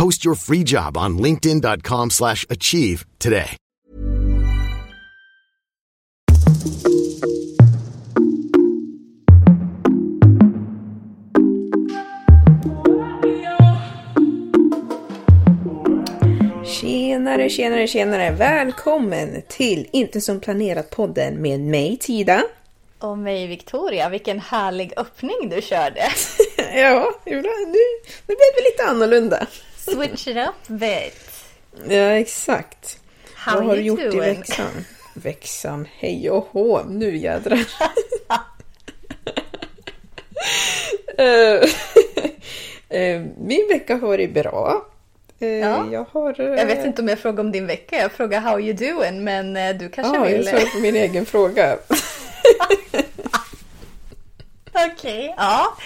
Post your free job on linkedin.com/achieve slash achieve today. Tjenare, tjenare, tjenare! Välkommen till Inte som planerat-podden med mig Tida. Och mig Victoria, vilken härlig öppning du körde. ja, nu, nu blev det lite annorlunda. Switch it up bit. Ja, exakt. How Vad har du gjort i doing? veckan? Veckan, hej och hå, nu jädrar. Eh, eh, Min vecka har varit bra. Eh, Ja. Jag har... Jag vet inte om jag frågar om din vecka, jag frågar how you doing, men du kanske Ja, jag vill... svarar på min egen fråga. Okej, ja.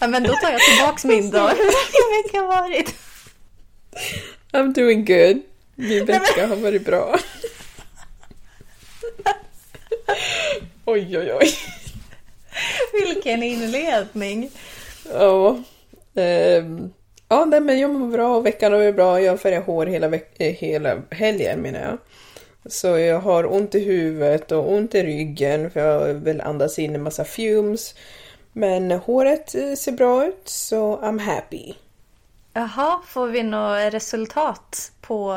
ja. Men då tar jag tillbaks min då. Hur har din vecka varit? I'm doing good. Min vecka har varit bra. Oj, oj, oj. Vilken inledning. Ja. ehm, ja, nej, men jag mår bra och veckan har varit bra. Jag färgar hår hela, veck- eh, hela helgen menar jag. Så jag har ont i huvudet och ont i ryggen för jag vill andas in en massa fumes. Men håret eh, ser bra ut så I'm happy. Jaha, får vi något resultat på,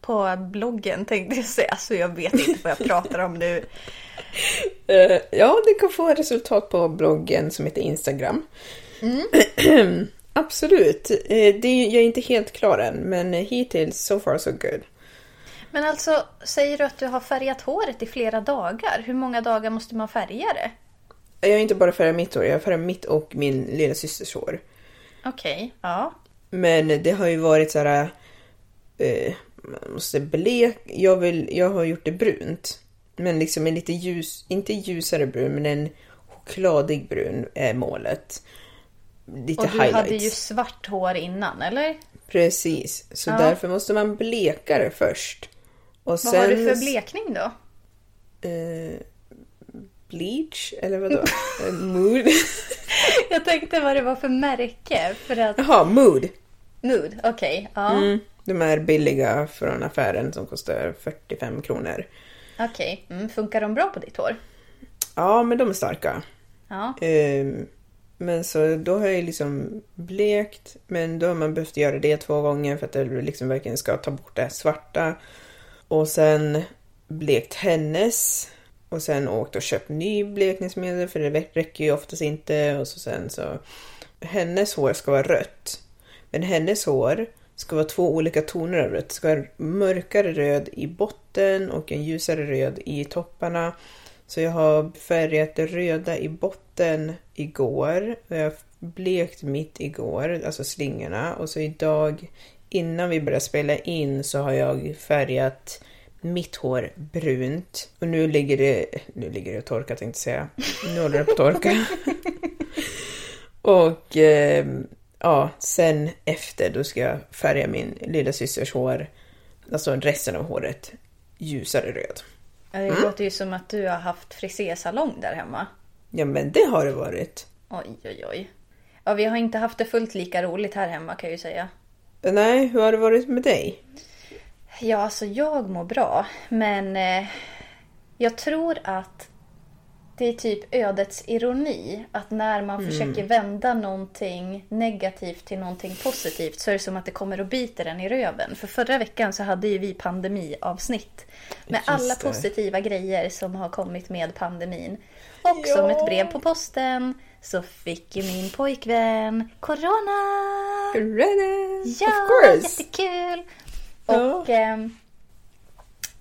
på bloggen tänkte jag säga. Alltså jag vet inte vad jag pratar om nu. Eh, ja, det kan få resultat på bloggen som heter Instagram. Absolut. Eh, det, är- jag är inte helt klar än, men hittills so far so good. Men alltså, säger du att du har färgat håret i flera dagar? Hur många dagar måste man färga det? Jag har inte bara färgat mitt hår, jag har färgat mitt och min lilla systers hår. Okej, ja. Men det har ju varit så här... Eh, man måste blek... Jag, vill, jag har gjort det brunt. Men liksom en lite ljus... Inte ljusare brun, men en chokladig brun är målet. Lite Och du highlights. hade ju svart hår innan, eller? Precis. Så Ja. därför måste man bleka det först. Och Vad har du för blekning då? Eh, bleach? Eller vadå? Eh, mood? Jag tänkte vad det var för märke. För att... Jaha, mood. Mood, okej. ja. Mm, de är billiga från affären som kostar 45 kronor. Okej, mm, funkar de bra på ditt hår? Ja, men de är starka. Ja. Ehm, men så då har jag liksom blekt, men då har man behövt göra det två gånger för att det liksom verkligen ska ta bort det svarta. Och sen blekt hennes. Och sen åkt och köpt ny blekningsmedel för det räcker ju oftast inte. Och så sen så... Hennes hår ska vara rött. Men hennes hår ska vara två olika toner av rött. Det ska vara mörkare röd i botten och en ljusare röd i topparna. Så jag har färgat det röda i botten igår. Och jag har blekt mitt igår, alltså slingorna. Och så idag, innan vi började spela in, så har jag färgat mitt hår brunt. Och nu ligger det... Nu ligger det och torkar tänkte jag säga. Nu håller det på att torka. Och eh, ja, sen efter då ska jag färga min lilla systers hår alltså resten av håret ljusare röd. Det låter ju som att du har haft frisersalong där hemma. Ja men det har det varit. Oj, oj, oj. Ja, vi har inte haft det fullt lika roligt här hemma kan jag ju säga. Nej, hur har det varit med dig? Ja, alltså jag mår bra. Men eh, jag tror att det är typ ödets ironi. Att när man försöker vända någonting negativt till någonting positivt så är det som att det kommer och biter en i röven. För förra veckan så hade ju vi pandemiavsnitt. Med Just alla det. positiva grejer som har kommit med pandemin. Och Ja. som ett brev på posten så fick ju min pojkvän corona! Ready? Ja, of course! jättekul! Ja. Och ehm,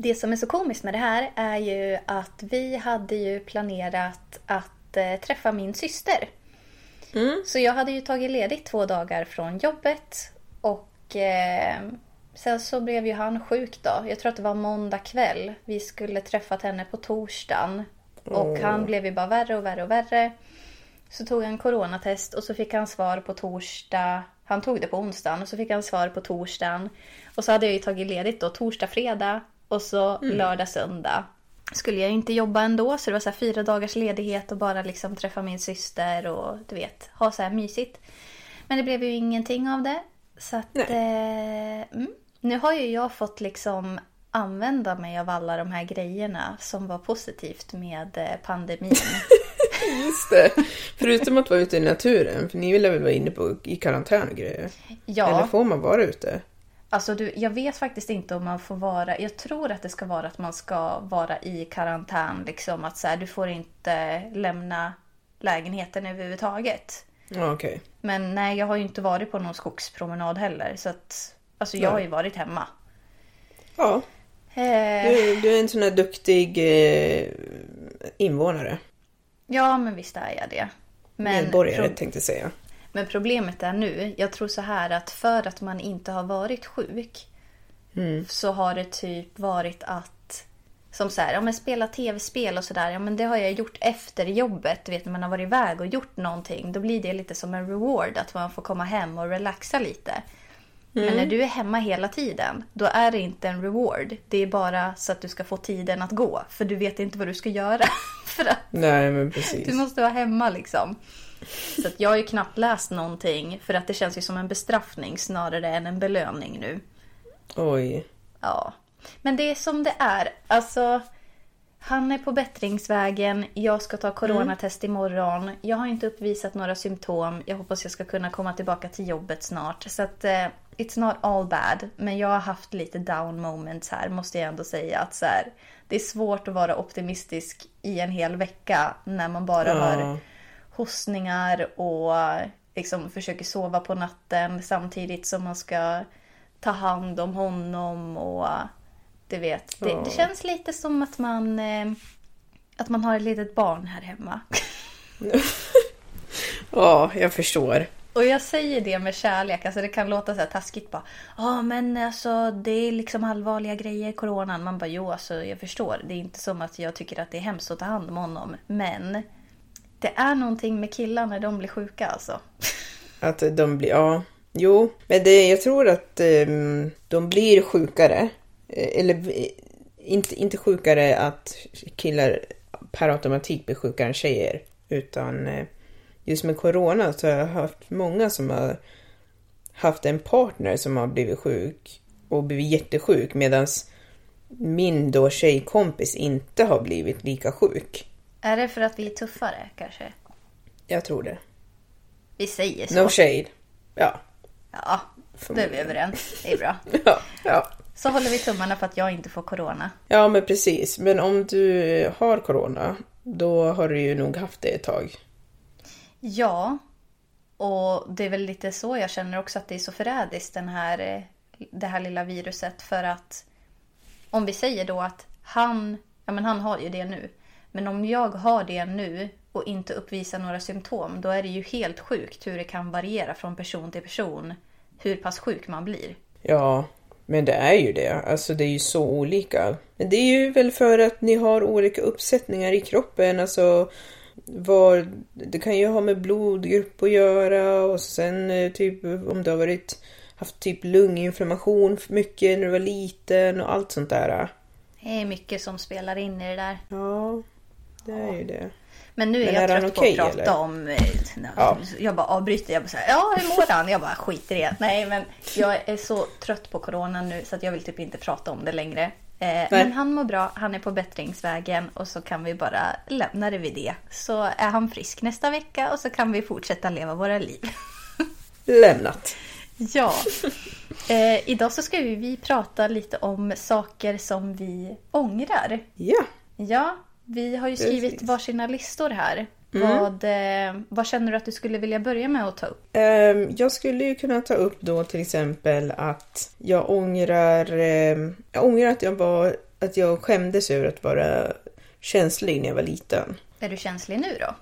det som är så komiskt med det här är ju att vi hade ju planerat att eh, träffa min syster. Mm. Så jag hade ju tagit ledigt två dagar från jobbet och eh, sen så blev ju han sjuk då. Jag tror att det var måndag kväll. Vi skulle träffat henne på torsdagen. Och han blev ju bara värre och värre och värre. Så tog han coronatest och så fick han svar på torsdag. Han tog det på onsdagen och så fick han svar på torsdagen. Och så hade jag ju tagit ledigt då torsdag, fredag och så lördag, söndag. Skulle jag inte jobba ändå så det var så fyra dagars ledighet och bara liksom träffa min syster och du vet, ha så här mysigt. Men det blev ju ingenting av det. Så att eh, mm. nu har ju jag fått liksom använda mig av alla de här grejerna som var positivt med eh, pandemin. Just det. Förutom att vara ute i naturen, för ni ville väl vara inne på i karantän och grejer? Ja. Eller får man vara ute? Alltså du, jag vet faktiskt inte om man får vara... Jag tror att det ska vara att man ska vara i karantän. Liksom att så här, du får inte lämna lägenheten överhuvudtaget. Ja, okej. Men nej, jag har ju inte varit på någon skogspromenad heller. Så att, alltså jag Nej. har ju varit hemma. Ja, Eh, du, du är en sån här duktig eh, invånare. ja, men visst är jag det. Men, Medborgare pro- tänkte jag säga. Men problemet är nu, jag tror så här att för att man inte har varit sjuk så har det typ varit att som så här, ja men spela tv-spel och sådär, ja men det har jag gjort efter jobbet. Du vet när man har varit iväg och gjort någonting, då blir det lite som en reward att man får komma hem och relaxa lite. Men när du är hemma hela tiden, då är det inte en reward. Det är bara så att du ska få tiden att gå. För du vet inte vad du ska göra. för att Nej, men precis. du måste vara hemma liksom. Så jag har ju knappt läst någonting för att det känns ju som en bestraffning snarare än en belöning nu. Oj. Ja. Men det är som det är. Alltså, han är på bättringsvägen. Jag ska ta coronatest imorgon. Jag har inte uppvisat några symptom. Jag hoppas jag ska kunna komma tillbaka till jobbet snart. Så att eh, it's not all bad. Men jag har haft lite down moments här måste jag ändå säga. Att så här, det är svårt att vara optimistisk i en hel vecka när man bara Ja. har hostningar och liksom försöker sova på natten samtidigt som man ska ta hand om honom och du vet. Det, det känns lite som att man eh, att man har ett litet barn här hemma. Ja, jag förstår. Och jag säger det med kärlek, alltså det kan låta så här taskigt bara. Ja men alltså det är liksom allvarliga grejer, coronan. Man bara jo alltså jag förstår. Det är inte som att jag tycker att det är hemskt att ta hand om honom. Men det är någonting med killar när de blir sjuka alltså. Att de blir, ja. Jo, men det, jag tror att um, de blir sjukare. Eh, eller eh, inte, inte sjukare att killar per automatik blir sjukare än tjejer. Utan eh, just med corona så har jag haft många som har haft en partner som har blivit sjuk och blivit jättesjuk medan min då tjejkompis inte har blivit lika sjuk. Är det för att vi är tuffare kanske? Jag tror det. Vi säger så. No shade. Ja. Ja, då är vi överens. Det är bra. Ja, ja. Så håller vi tummarna för att jag inte får corona. Ja, men precis. Men om du har corona, då har du ju nog haft det ett tag. Ja, och det är väl lite så jag känner också att det är så förrädiskt den här, eh, det här lilla viruset. För att om vi säger då att han, ja men han har ju det nu. Men om jag har det nu och inte uppvisar några symptom, då är det ju helt sjukt hur det kan variera från person till person. Hur pass sjuk man blir. Ja, men det är ju det. Alltså det är ju så olika. Men det är ju väl för att ni har olika uppsättningar i kroppen. Alltså, vad, det kan ju ha med blodgrupp att göra och sen eh, typ om du har varit haft typ lunginflammation mycket när du var liten och allt sånt där. Det är mycket som spelar in i det där. Ja, det är ju det. Men nu är Men jag är trött okej, på att prata eller? om... eh, Ja. Jag bara avbryter. Jag bara säger ja hur mår han? Jag bara skiter i det. Nej men jag är så trött på corona nu så att jag vill typ inte prata om det längre. Eh, men han mår bra, han är på bättringsvägen och så kan vi bara lämna det vid det. Så är han frisk nästa vecka och så kan vi fortsätta leva våra liv. Lämnat. Ja. Eh, idag så ska vi, vi prata lite om saker som vi ångrar. Ja. Ja, vi har ju skrivit Precis. Mm. varsina listor här. Vad, eh, vad känner du att du skulle vilja börja med att ta upp? Ehm, jag skulle ju kunna ta upp då till exempel att jag ångrar, ehm, jag ångrar att jag var, att jag skämdes över att vara känslig när jag var liten. Är du känslig nu då?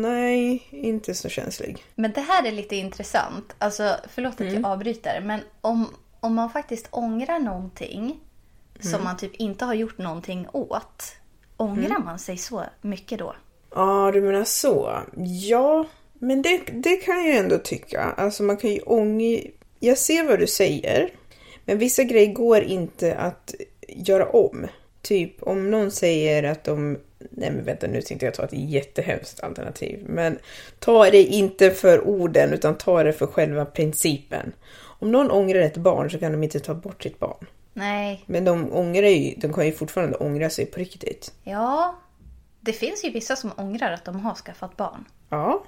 Nej, inte så känslig. Men det här är lite intressant. Alltså, förlåt att Mm. jag avbryter. Men om, om man faktiskt ångrar någonting Mm. som man typ inte har gjort någonting åt. Ångrar Mm. man sig så mycket då? Ja, du menar så. Ja, men det, det kan jag ändå tycka. Alltså man kan ju ångra... Jag ser vad du säger. Men vissa grejer går inte att göra om. Typ om någon säger att de... Nej men vänta nu tänkte jag ta ett jättehemskt alternativ. Men ta det inte för orden utan ta det för själva principen. Om någon ångrar ett barn så kan de inte ta bort sitt barn. Nej, Men de ångrar ju, de kan ju fortfarande ångra sig på riktigt. ja. Det finns ju vissa som ångrar att de har skaffat barn. Ja,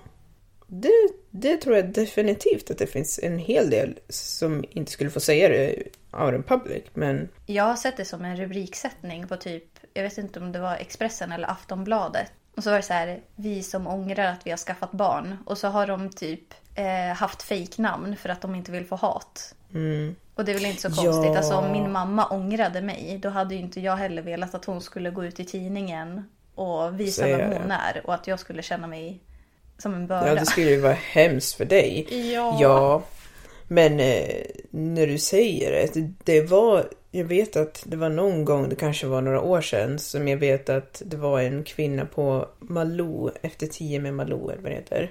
det, det tror jag definitivt att det finns en hel del som inte skulle få säga det out in public. Men Jag har sett det som en rubriksättning på typ, jag vet inte om det var Expressen eller Aftonbladet. Och så var det så här, vi som ångrar att vi har skaffat barn. Och så har de typ eh, haft fejknamn för att de inte vill få hat. Och det är väl inte så konstigt. Ja. Alltså om min mamma ångrade mig, då hade ju inte jag heller velat att hon skulle gå ut i tidningen och visa Säga vem hon är. Och att jag skulle känna mig som en börda. ja, det skulle ju vara hemskt för dig. Ja. Ja, men eh, när du säger det, det, var, jag vet att det var någon gång, det kanske var några år sedan, som jag vet att det var en kvinna på Malou, efter tio med Malou, eller vad det heter.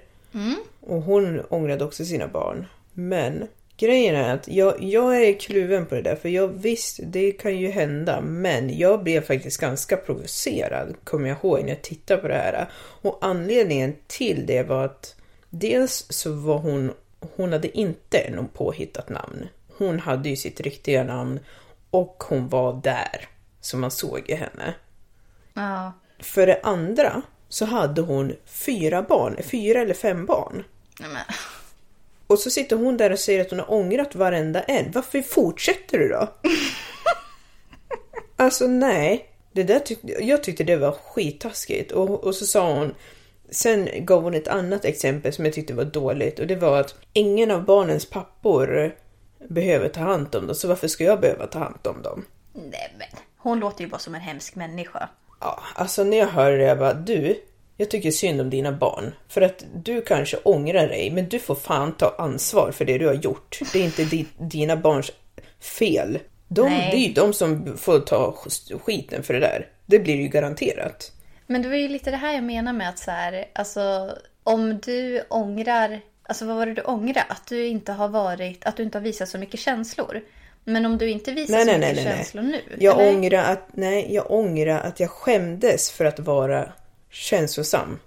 Och hon ångrade också sina barn. Men grejen är att jag, jag är kluven på det där, för jag visst, det kan ju hända, men jag blev faktiskt ganska provocerad, kommer jag ihåg, när jag tittade på det här. Och anledningen till det var att dels så var hon, hon hade inte någon påhittat namn. Hon hade ju sitt riktiga namn och hon var där, så man såg ju henne. Ja. För det andra så hade hon fyra barn, fyra eller fem barn. Men. Och så sitter hon där och säger att hon har ångrat varenda en. Varför fortsätter du då? alltså nej. Det där tyck, jag tyckte det var skittaskigt. Och, och så sa hon... Sen gav hon ett annat exempel som jag tyckte var dåligt. Och det var att ingen av barnens pappor behöver ta hand om dem. Så varför ska jag behöva ta hand om dem? Nej men. Hon låter ju bara som en hemsk människa. Ja, alltså när jag hörde det, jag bara du, jag tycker synd om dina barn. För att du kanske ångrar dig, men du får fan ta ansvar för det du har gjort. Det är inte di, dina barns fel. De, Nej. det är ju de som får ta skiten för det där. Det blir ju garanterat. Men det var ju lite det här jag menar med att så här, alltså om du ångrar, alltså vad var det du ångrade? Att du inte har varit, att du inte har visat så mycket känslor. Men om du inte visar Nej, så nej, mycket nej, nej. känslor nu? Jag eller? ångrar att, nej, jag ångrar att jag skämdes för att vara känslosam.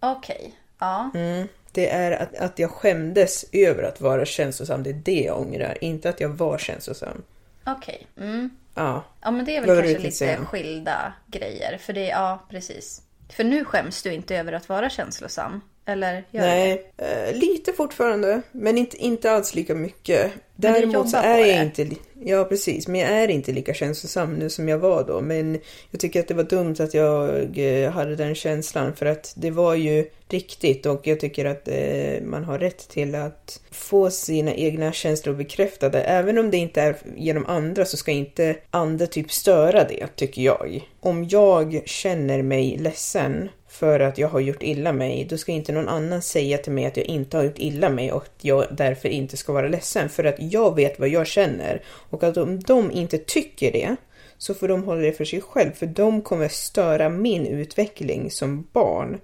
Okej, ja. Mm. Det är att, att jag skämdes över att vara känslosam, det är det jag ångrar. Inte att jag var känslosam. Okej. Mm. Ja. Ja men det är väl Vad kanske lite säga? skilda grejer. För det, ja precis. För nu skäms du inte över att vara känslosam. Eller du det? Nej, eh, lite fortfarande, men inte, inte alls lika mycket. Men Däremot så är jag det. inte... Ja, precis. Men jag är inte lika känslosam nu som jag var då. Men jag tycker att det var dumt att jag eh, hade den känslan. För att det var ju riktigt och jag tycker att eh, man har rätt till att få sina egna känslor bekräftade. Även om det inte är genom andra så ska inte andra typ störa det, tycker jag. Om jag känner mig ledsen för att jag har gjort illa mig, då ska inte någon annan säga till mig att jag inte har gjort illa mig och att jag därför inte ska vara ledsen. För att jag vet vad jag känner. Och att om de inte tycker det, så får de hålla det för sig själv. För de kommer störa min utveckling som barn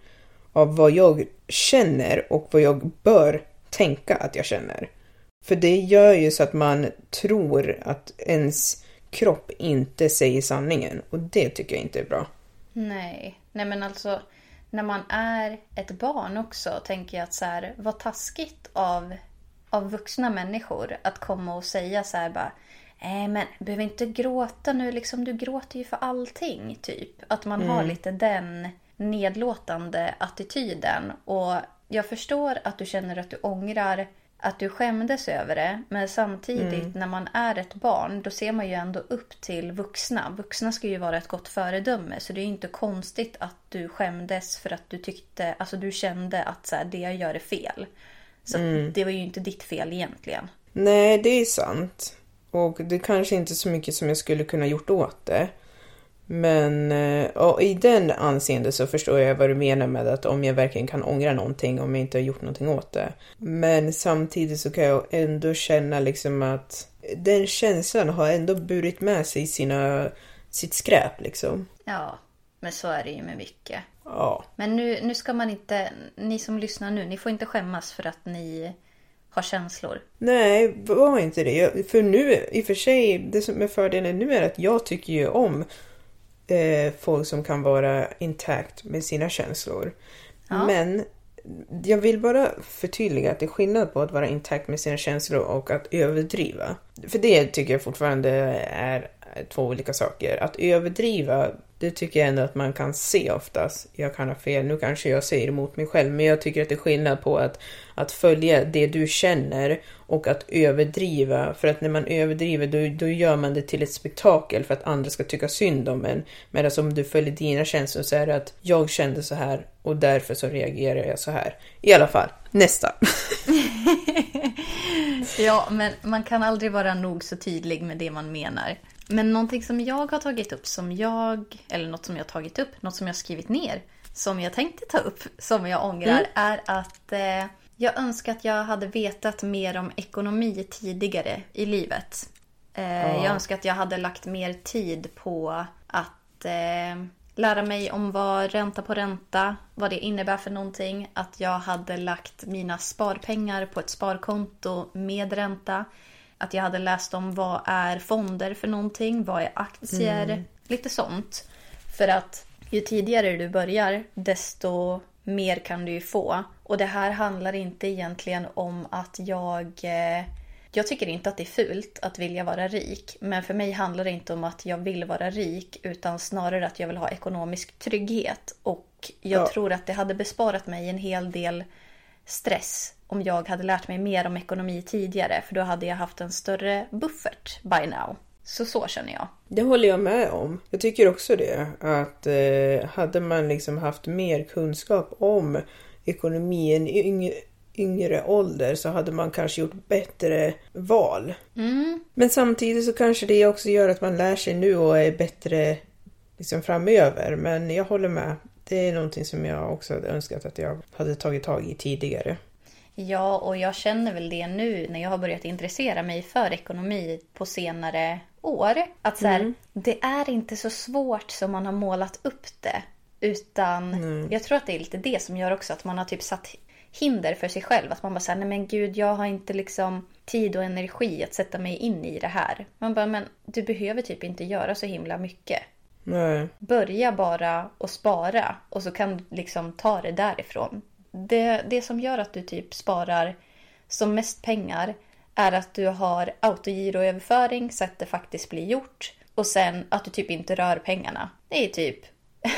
av vad jag känner och vad jag bör tänka att jag känner. För det gör ju så att man tror att ens kropp inte säger sanningen. Och det tycker jag inte är bra. Nej, nej men alltså när man är ett barn också tänker jag att så här, vad taskigt av, av vuxna människor att komma och säga så här bara Nej men du behöver inte gråta nu liksom, du gråter ju för allting typ. Att man har lite den nedlåtande attityden. Och jag förstår att du känner att du ångrar att du skämdes över det. Men samtidigt när man är ett barn då ser man ju ändå upp till vuxna. Vuxna ska ju vara ett gott föredöme. Så det är ju inte konstigt att du skämdes för att du tyckte, alltså du kände att så här, det jag gör är fel. Så att det var ju inte ditt fel egentligen. Nej, det är sant. Och det kanske inte är så mycket som jag skulle kunna gjort åt det. Men eh, i den anseende så förstår jag vad du menar med att om jag verkligen kan ångra någonting om jag inte har gjort någonting åt det. Men samtidigt så kan jag ändå känna liksom att den känslan har ändå burit med sig sina, sitt skräp liksom. Ja, men så är det ju med mycket. Ja. Men nu, nu ska man inte, ni som lyssnar nu, ni får inte skämmas för att ni har känslor. Nej, var inte det. För nu, i och för sig, det som är fördelen nu är att jag tycker ju om eh, folk som kan vara intakt med sina känslor. Men jag vill bara förtydliga att det är skillnad på att vara intakt med sina känslor och att överdriva. För det tycker jag fortfarande är två olika saker. Att överdriva, det tycker jag ändå att man kan se oftast. Jag kan ha fel, nu kanske jag säger emot mig själv, men jag tycker att det är skillnad på att, att följa det du känner och att överdriva. För att när man överdriver då, då gör man det till ett spektakel för att andra ska tycka synd om en. Medan om du följer dina känslor så är det att jag kände så här och därför så reagerar jag så här. I alla fall, nästa. Ja, men man kan aldrig vara nog så tydlig med det man menar. Men någonting som jag har tagit upp som jag, eller något som jag tagit upp, något som jag har skrivit ner, som jag tänkte ta upp, som jag ångrar, är att eh, jag önskar att jag hade vetat mer om ekonomi tidigare i livet. Eh, Jag önskar att jag hade lagt mer tid på att eh, lära mig om vad ränta på ränta, vad det innebär för någonting. Att jag hade lagt mina sparpengar på ett sparkonto med ränta. Att jag hade läst om vad är fonder för någonting, vad är aktier, lite sånt. För att ju tidigare du börjar, desto mer kan du ju få. Och det här handlar inte egentligen om att jag... Eh, jag tycker inte att det är fult att vilja vara rik. Men för mig handlar det inte om att jag vill vara rik utan snarare att jag vill ha ekonomisk trygghet. Och jag Ja. tror att det hade besparat mig en hel del stress om jag hade lärt mig mer om ekonomi tidigare. För då hade jag haft en större buffert by now. Så så känner jag. Det håller jag med om. Jag tycker också det. Att eh, hade man liksom haft mer kunskap om ekonomi i yngre, yngre ålder så hade man kanske gjort bättre val. Men samtidigt så kanske det också gör att man lär sig nu och är bättre liksom framöver. Men jag håller med. Det är någonting som jag också hade önskat att jag hade tagit tag i tidigare. Ja, och jag känner väl det nu när jag har börjat intressera mig för ekonomi på senare år. Att så här, det är inte så svårt som man har målat upp det. Utan jag tror att det är lite det som gör också att man har typ satt hinder för sig själv. Att man bara säger nej men gud jag har inte liksom tid och energi att sätta mig in i det här. Man bara, men du behöver typ inte göra så himla mycket. Nej. Börja bara och spara och så kan du liksom ta det därifrån. Det, det som gör att du typ sparar som mest pengar är att du har autogiroöverföring så att det faktiskt blir gjort. Och sen att du typ inte rör pengarna. Det är typ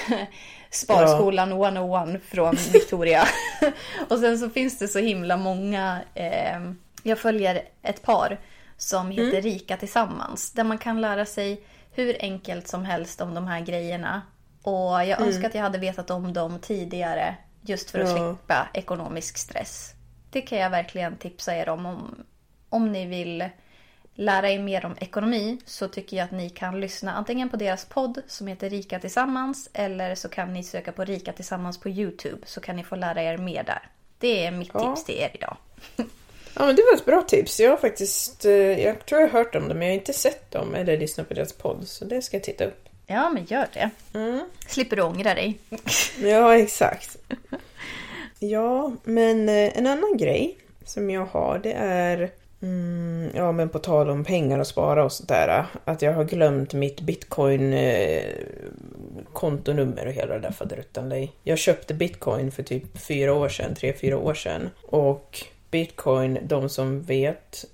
Sparskolan 101 från Victoria. och sen så finns det så himla många. Eh, jag följer ett par som heter Rika Tillsammans. Där man kan lära sig hur enkelt som helst om de här grejerna. Och jag önskar att jag hade vetat om dem tidigare. Just för att Ja. slippa ekonomisk stress. Det kan jag verkligen tipsa er om. Om, om ni vill lära er mer om ekonomi så tycker jag att ni kan lyssna antingen på deras podd som heter Rika Tillsammans eller så kan ni söka på Rika Tillsammans på Youtube så kan ni få lära er mer där. Det är mitt Ja. tips till er idag. Ja men det var ett bra tips. Jag har faktiskt, eh, jag tror jag har hört om dem men jag har inte sett dem eller lyssnat på deras podd. Så det ska jag titta upp. Ja, men gör det. Slipper du ångra dig. Ja, exakt. Ja, men eh, en annan grej som jag har det är Mm, ja, men på tal om pengar och spara och sånt där. Att jag har glömt mitt bitcoin eh, kontonummer och hela det där faderuttan. Jag köpte bitcoin för typ fyra år sedan, tre, fyra år sedan. Och bitcoin, de som vet,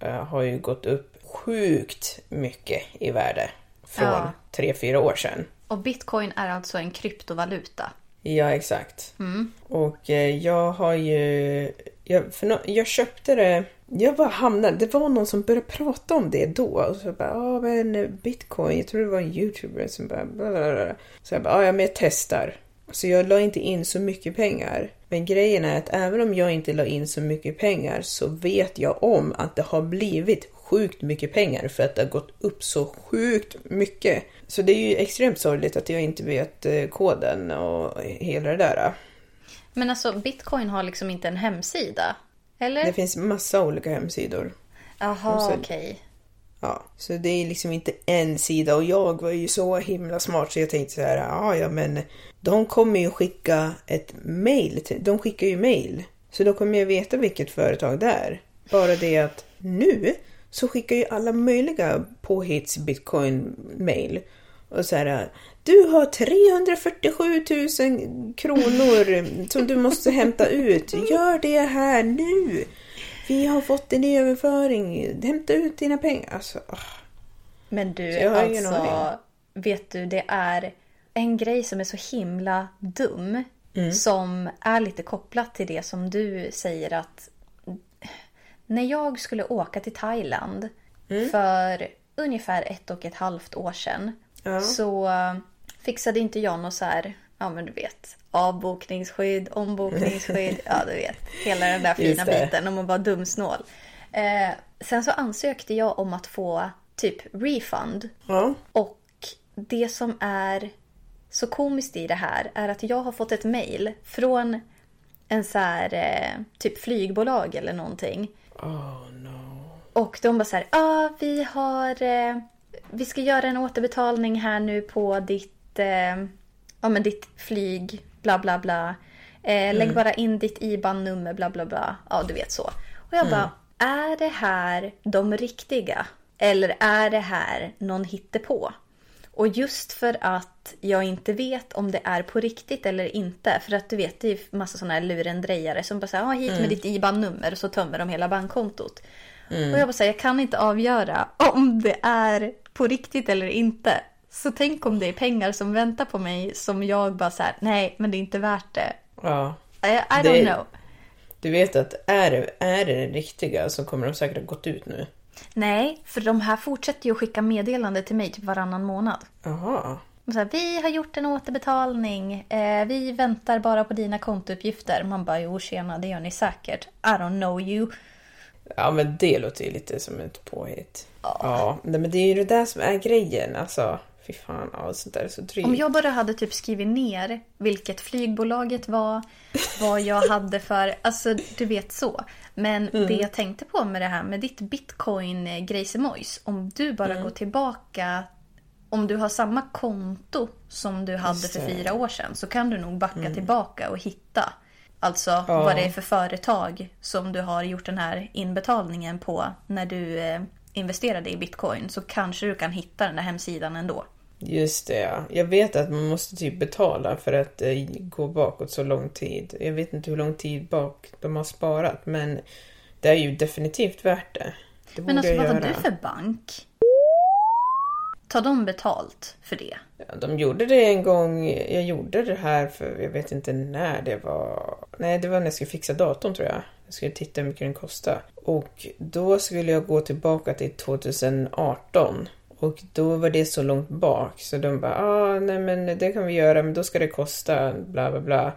eh, har ju gått upp sjukt mycket i värde från Ja. tre, fyra år sedan. Och bitcoin är alltså en kryptovaluta. Ja, exakt. Och eh, jag har ju... Jag, för nå- jag köpte det... Jag bara hamnade... Det var någon som började prata om det då. Och så bara, ja men bitcoin, jag tror det var en youtuber som bara... Bla, bla, bla. Så jag bara, ja men jag testar. Så jag la inte in så mycket pengar. Men grejen är att även om jag inte la in så mycket pengar så vet jag om att det har blivit sjukt mycket pengar för att det har gått upp så sjukt mycket. Så det är ju extremt sorgligt att jag inte vet eh, koden och hela det där. Men alltså bitcoin har liksom inte en hemsida. Eller? Det finns massa olika hemsidor. Jaha, okej. Ja, så det är liksom inte en sida och jag var ju så himla smart så jag tänkte så här, ja ja men de kommer ju skicka ett mail, till, de skickar ju mail. Så då kommer jag veta vilket företag det är. Bara det att nu så skickar ju alla möjliga påhitts bitcoin mail. Och så här, du har 347 000 kronor som du måste hämta ut. Gör det här nu. Vi har fått en överföring. Hämta ut dina pengar. Alltså, ah. Men du, alltså. Vet du, det är en grej som är så himla dum. Mm. Som är lite kopplat till det som du säger att när jag skulle åka till Thailand Mm. för ungefär ett och ett halvt år sedan så fixade inte jag något så här, ja men du vet, avbokningsskydd, ombokningsskydd, ja du vet, hela den där fina biten om att vara dumsnål. Eh, sen så ansökte jag om att få typ refund Ja. och det som är så komiskt i det här är att jag har fått ett mail från en så här eh, typ flygbolag eller någonting. Oh no. Och de bara så här, ja ah, vi har, eh, vi ska göra en återbetalning här nu på ditt, eh, ja men ditt flyg, bla bla bla. Eh, Lägg bara in ditt IBAN-nummer, bla bla bla. Ja, du vet så. Och jag bara, är det här de riktiga? Eller är det här någon hittepå? Och just för att jag inte vet om det är på riktigt eller inte. För att du vet, det är ju massa sådana här lurendrejare som bara säger ah, hit med ditt IBAN-nummer och så tömmer de hela bankkontot. Och jag bara säger jag kan inte avgöra om det är på riktigt eller inte. Så tänk om det är pengar som väntar på mig som jag bara säger nej men det är inte värt det. Ja. I, I don't Det- know. Du vet att är det, är det den riktiga så kommer de säkert ha gått ut nu. Nej, för de här fortsätter ju att skicka meddelande till mig typ varannan månad. Och Så här, vi har gjort en återbetalning. Eh, vi väntar bara på dina kontouppgifter. Man bara, jo tjena, det gör ni säkert. I don't know you. Ja men det låter ju lite som ett påhitt. Ja. nej, men det är ju det där som är grejen. Alltså, fy fan. Ja, sånt där är så drygt. Om jag bara hade typ skrivit ner vilket flygbolaget var, vad jag hade för, alltså du vet så. Men det jag tänkte på med det här med ditt bitcoin grejsemojs, om du bara går tillbaka, om du har samma konto som du hade för fyra år sedan så kan du nog backa tillbaka och hitta. Alltså vad det är för företag som du har gjort den här inbetalningen på när du eh, investerade i bitcoin så kanske du kan hitta den där hemsidan ändå. Just det, ja. Jag vet att man måste typ betala för att eh, gå bakåt så lång tid. Jag vet inte hur lång tid bak de har sparat, men det är ju definitivt värt det. Det Men alltså vad har du för bank? Tar de betalt för det? Ja, de gjorde det en gång. Jag gjorde det här för jag vet inte när det var. Nej, det var när jag skulle fixa datorn tror jag. Jag skulle titta hur mycket den kostade. Och då skulle jag gå tillbaka till 2018. Och då var det så långt bak så de bara, ah, nej men det kan vi göra men då ska det kosta bla bla bla.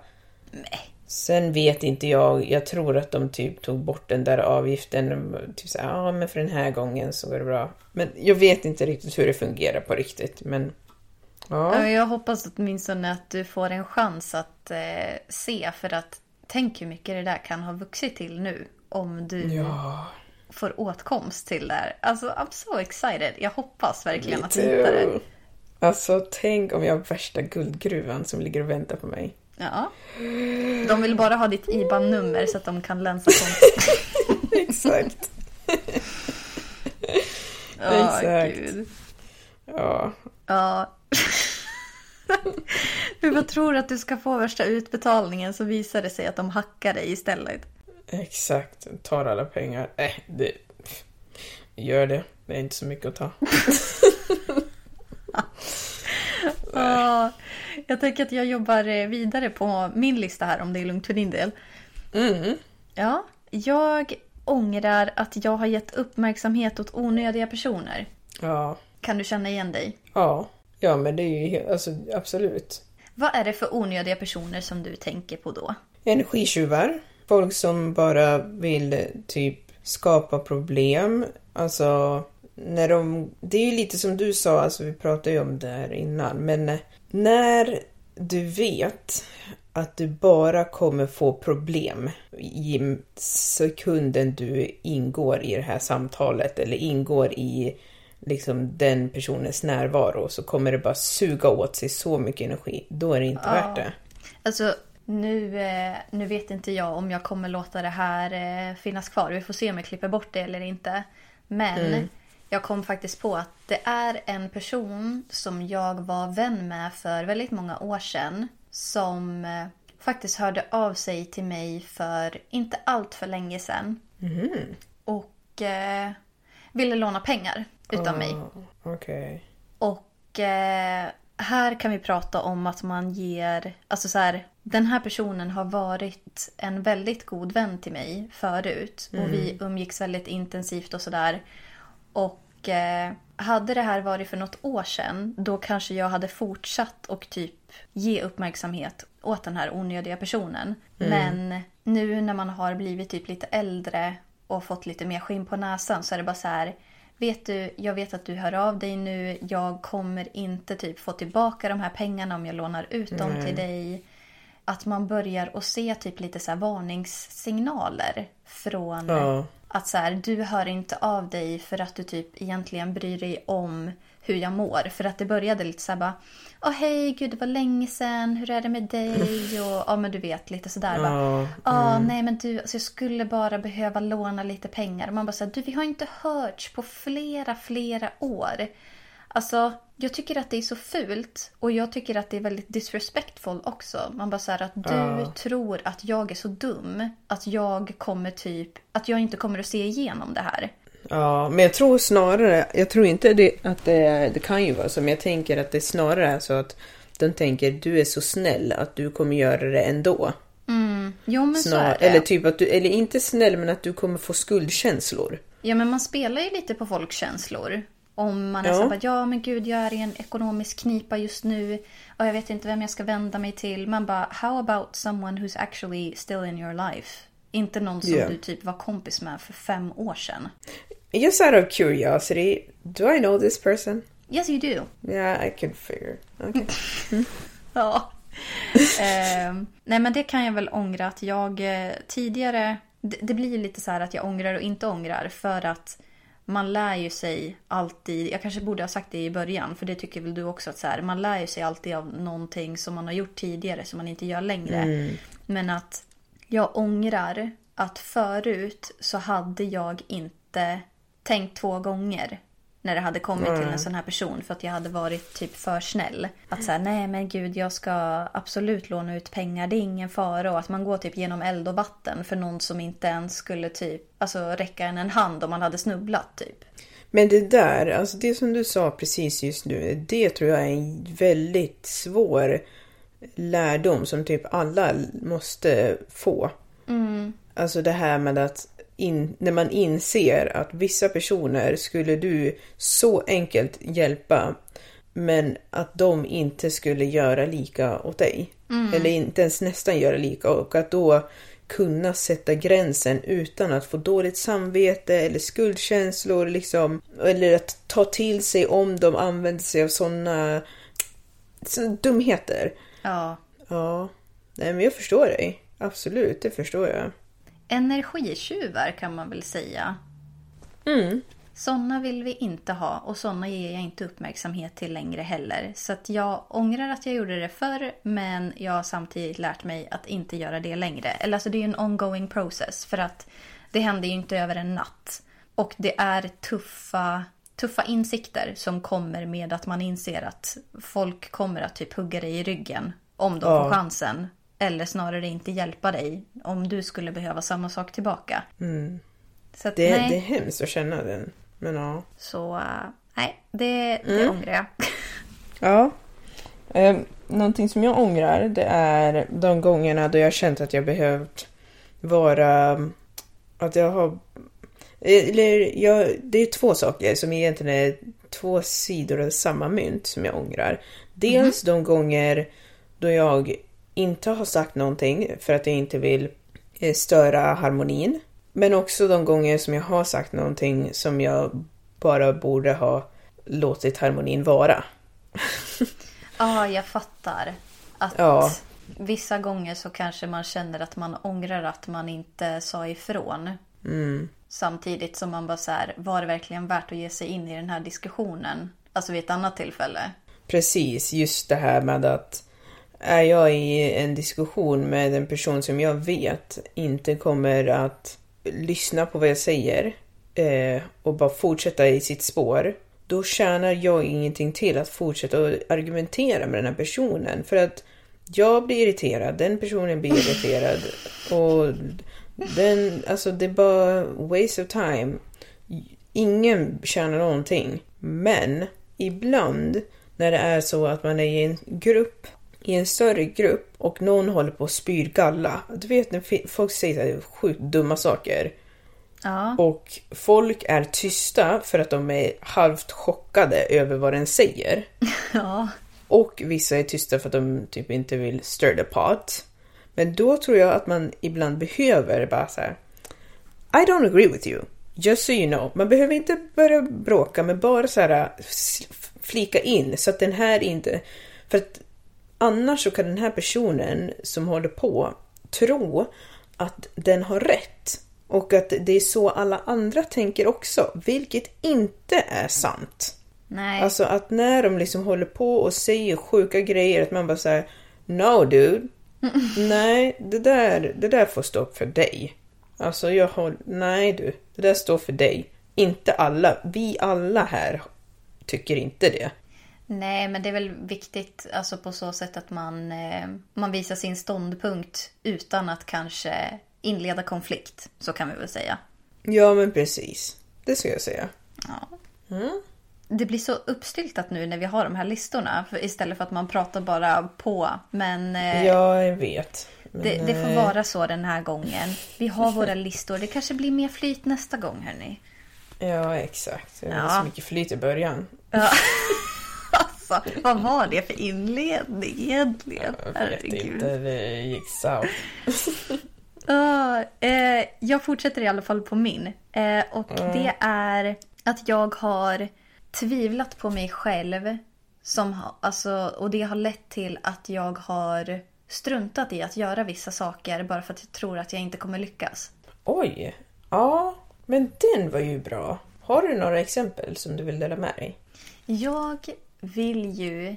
Sen vet inte jag, jag tror att de typ tog bort den där avgiften. Typ så ja ah, men för den här gången så går det bra. Men jag vet inte riktigt hur det fungerar på riktigt. Men. Ja, Jag hoppas åtminstone att du får en chans att eh, se för att tänk hur mycket det där kan ha vuxit till nu om du Ja, får åtkomst till det här. Alltså I'm so excited. Jag hoppas verkligen me att du hittar det. too. Alltså tänk om jag har värsta guldgruvan som ligger och väntar på mig. Ja. De vill bara ha ditt IBAN-nummer så att de kan länsa kontot. Exakt. Ja, Exakt. gud. Ja. Ja. Du bara tror att du ska få värsta utbetalningen så visar det sig att de hackar dig istället. Exakt. Tar alla pengar. Äh, det... Gör det. Det är inte så mycket att ta. Ja, jag tänker att jag jobbar eh, vidare på min lista här om det är lugnt för din del. Mm. Ja, jag ångrar att jag har gett uppmärksamhet åt onödiga personer. Ja. Kan du känna igen dig? Ja. Ja, men det är ju. Alltså, absolut. Vad är det för onödiga personer som du tänker på då? Energitjuvar. Folk som bara vill typ skapa problem. Alltså, när de... Det är ju lite som du sa, alltså vi pratade ju om det här innan, men eh, när du vet att du bara kommer få problem i sekunden du ingår i det här samtalet eller ingår i liksom den personens närvaro så kommer det bara suga åt sig så mycket energi. Då är det inte värt det. Alltså, nu, eh, nu vet inte jag om jag kommer låta det här eh, finnas kvar. Vi får se om jag klipper bort det eller inte. Men jag kom faktiskt på att det är en person som jag var vän med för väldigt många år sedan. Som eh, faktiskt hörde av sig till mig för inte allt för länge sedan. Och eh, ville låna pengar utav mig. Okej. Och eh, här kan vi prata om att man ger... Alltså så här, den här personen har varit en väldigt god vän till mig förut. Och vi umgicks väldigt intensivt och sådär. Och eh, hade det här varit för något år sedan då kanske jag hade fortsatt och typ ge uppmärksamhet åt den här onödiga personen. Men nu när man har blivit typ lite äldre och fått lite mer skinn på näsan så är det bara så här Vet du, jag vet att du hör av dig nu. Jag kommer inte typ få tillbaka de här pengarna om jag lånar ut dem till dig. Att man börjar att se typ lite så varningssignaler från Ja. att så här, du hör inte av dig för att du typ egentligen bryr dig om hur jag mår. För att det började lite så här bara, åh hej gud det var länge sedan, hur är det med dig? Och ja men du vet lite sådär bara, Ja, ja nej men du, alltså, jag skulle bara behöva låna lite pengar. Och man bara såhär, du vi har inte hörts på flera, flera år. Alltså, jag tycker att det är så fult och jag tycker att det är väldigt disrespectful också. Man bara såhär att du tror att jag är så dum att jag kommer typ, att jag inte kommer att se igenom det här. Ja, men jag tror snarare, jag tror inte det, att det, det kan ju vara så, men jag tänker att det snarare är så att de tänker du är så snäll att du kommer göra det ändå. Jo men så Snar, är det. eller typ att du, eller inte snäll men att du kommer få skuldkänslor. Ja men man spelar ju lite på folks känslor. Om man är Ja. så här, bara, ja men gud jag är i en ekonomisk knipa just nu och jag vet inte vem jag ska vända mig till. Man bara, how about someone who's actually still in your life? Inte någon som Ja. du typ var kompis med för fem år sedan. Just out of curiosity, do I know this person? Yes you do. Yeah, I can figure. Okay. Ja. Ehm, nej men det kan jag väl ångra att jag eh, tidigare... Det, det blir lite så här att jag ångrar och inte ångrar för att man lär ju sig alltid, jag kanske borde ha sagt det i början för det tycker väl du också att så här, man lär ju sig alltid av någonting som man har gjort tidigare som man inte gör längre. Men att jag ångrar att förut så hade jag inte tänkt två gånger när det hade kommit till en sån här person för att jag hade varit typ för snäll. Att säga nej men gud jag ska absolut låna ut pengar, det är ingen fara. Och att man går typ genom eld och vatten för någon som inte ens skulle typ alltså räcka en en hand om man hade snubblat typ. Men det där, alltså det som du sa precis just nu, det tror jag är en väldigt svår lärdom som typ alla måste få. Alltså det här med att in, när man inser att vissa personer skulle du så enkelt hjälpa men att de inte skulle göra lika åt dig. Eller inte ens nästan göra lika och att då kunna sätta gränsen utan att få dåligt samvete eller skuldkänslor liksom. Eller att ta till sig om de använder sig av sådana så dumheter. Ja. Ja, nej men jag förstår dig. Absolut, det förstår jag. Energitjuvar kan man väl säga. Såna vill vi inte ha och såna ger jag inte uppmärksamhet till längre heller. Så att jag ångrar att jag gjorde det förr men jag har samtidigt lärt mig att inte göra det längre. Eller alltså det är ju en ongoing process för att det händer ju inte över en natt. Och det är tuffa, tuffa insikter som kommer med att man inser att folk kommer att typ hugga dig i ryggen om de Ja. får chansen. Eller snarare inte hjälpa dig om du skulle behöva samma sak tillbaka. Så att, Mm. Det, nej. det är hemskt att känna den. Men ja. Så äh, nej, det, det Mm. ångrar jag. Ja. Eh, någonting som jag ångrar det är de gångerna då jag känt att jag behövt vara... Att jag har... Eller jag, det är två saker som egentligen är två sidor av samma mynt som jag ångrar. Dels de gånger då jag inte har sagt någonting för att jag inte vill eh, störa harmonin. Men också de gånger som jag har sagt någonting som jag bara borde ha låtit harmonin vara. Ja, jag fattar. Att Ja. vissa gånger så kanske man känner att man ångrar att man inte sa ifrån. Mm. Samtidigt som man bara så här, var det verkligen värt att ge sig in i den här diskussionen? Alltså vid ett annat tillfälle. Precis, just det här med att är jag i en diskussion med en person som jag vet inte kommer att lyssna på vad jag säger eh, och bara fortsätta i sitt spår, då tjänar jag ingenting till att fortsätta argumentera med den här personen. För att jag blir irriterad, den personen blir irriterad och den, alltså det är bara waste of time. Ingen tjänar någonting. Men ibland när det är så att man är i en grupp, i en större grupp och någon håller på att spyr galla. Du vet när folk säger så sjukt dumma saker. Ja. Och folk är tysta för att de är halvt chockade över vad den säger. Ja. Och vissa är tysta för att de typ inte vill stir the pot. Men då tror jag att man ibland behöver bara så här. I don't agree with you. Just so you know. Man behöver inte börja bråka men bara så här flika in så att den här inte... För att annars så kan den här personen som håller på tro att den har rätt. Och att det är så alla andra tänker också. Vilket inte är sant. Nej. Alltså att när de liksom håller på och säger sjuka grejer att man bara säger No dude. Nej, det där, det där får stå för dig. Alltså jag har, nej du, det där står för dig. Inte alla, vi alla här tycker inte det. Nej, men det är väl viktigt alltså på så sätt att man, eh, man visar sin ståndpunkt utan att kanske inleda konflikt. Så kan vi väl säga. Ja men precis, det ska jag säga. Ja. Det blir så uppstyltat nu när vi har de här listorna. För istället för att man pratar bara på. Men eh, Ja, jag vet. Det, det får nej. vara så den här gången. Vi har våra listor. Det kanske blir mer flyt nästa gång hörni. Ja, exakt. Det var Ja. så mycket flyt i början. Alltså, vad var det för inledning egentligen? Jag vet inte, det gick south. Ja, eh, jag fortsätter i alla fall på min. Eh, och det är att jag har tvivlat på mig själv. Som, ha- alltså, och det har lett till att jag har struntat i att göra vissa saker bara för att jag tror att jag inte kommer lyckas. Oj, ja, men den var ju bra. Har du några exempel som du vill dela med dig? Jag vill ju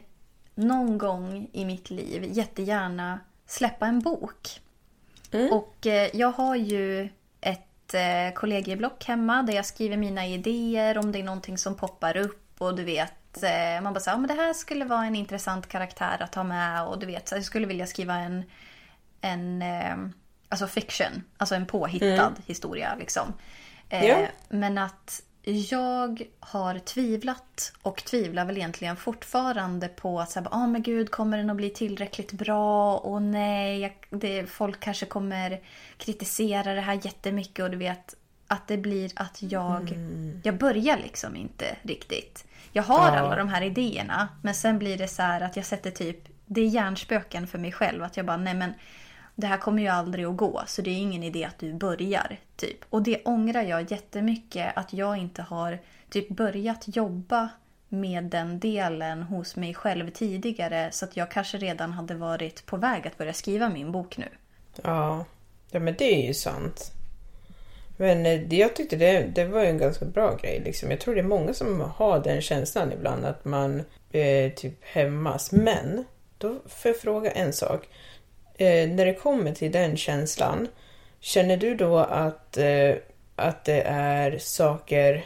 någon gång i mitt liv jättegärna släppa en bok. Och eh, jag har ju ett eh, kollegieblock hemma där jag skriver mina idéer om det är någonting som poppar upp och du vet eh, man bara säger men det här skulle vara en intressant karaktär att ha med och du vet så jag skulle vilja skriva en en alltså fiction, alltså en påhittad historia liksom. Ja. Men att jag har tvivlat och tvivlar väl egentligen fortfarande på att säga, ah, men gud, kommer den att bli tillräckligt bra? Och nej, jag, det, folk kanske kommer kritisera det här jättemycket och du vet att det blir att jag, jag börjar liksom inte riktigt. Jag har Ja. alla de här idéerna men sen blir det så här att jag sätter typ, det är hjärnspöken för mig själv att jag bara, nej men det här kommer ju aldrig att gå så det är ingen idé att du börjar. typ. Och det ångrar jag jättemycket att jag inte har typ börjat jobba med den delen hos mig själv tidigare så att jag kanske redan hade varit på väg att börja skriva min bok nu. Ja, ja men det är ju sant. Men eh, det, jag tyckte det, det var ju en ganska bra grej. Liksom. Jag tror det är många som har den känslan ibland att man eh, typ hämmas. Men då får jag fråga en sak. Eh, när det kommer till den känslan, känner du då att eh, att det är saker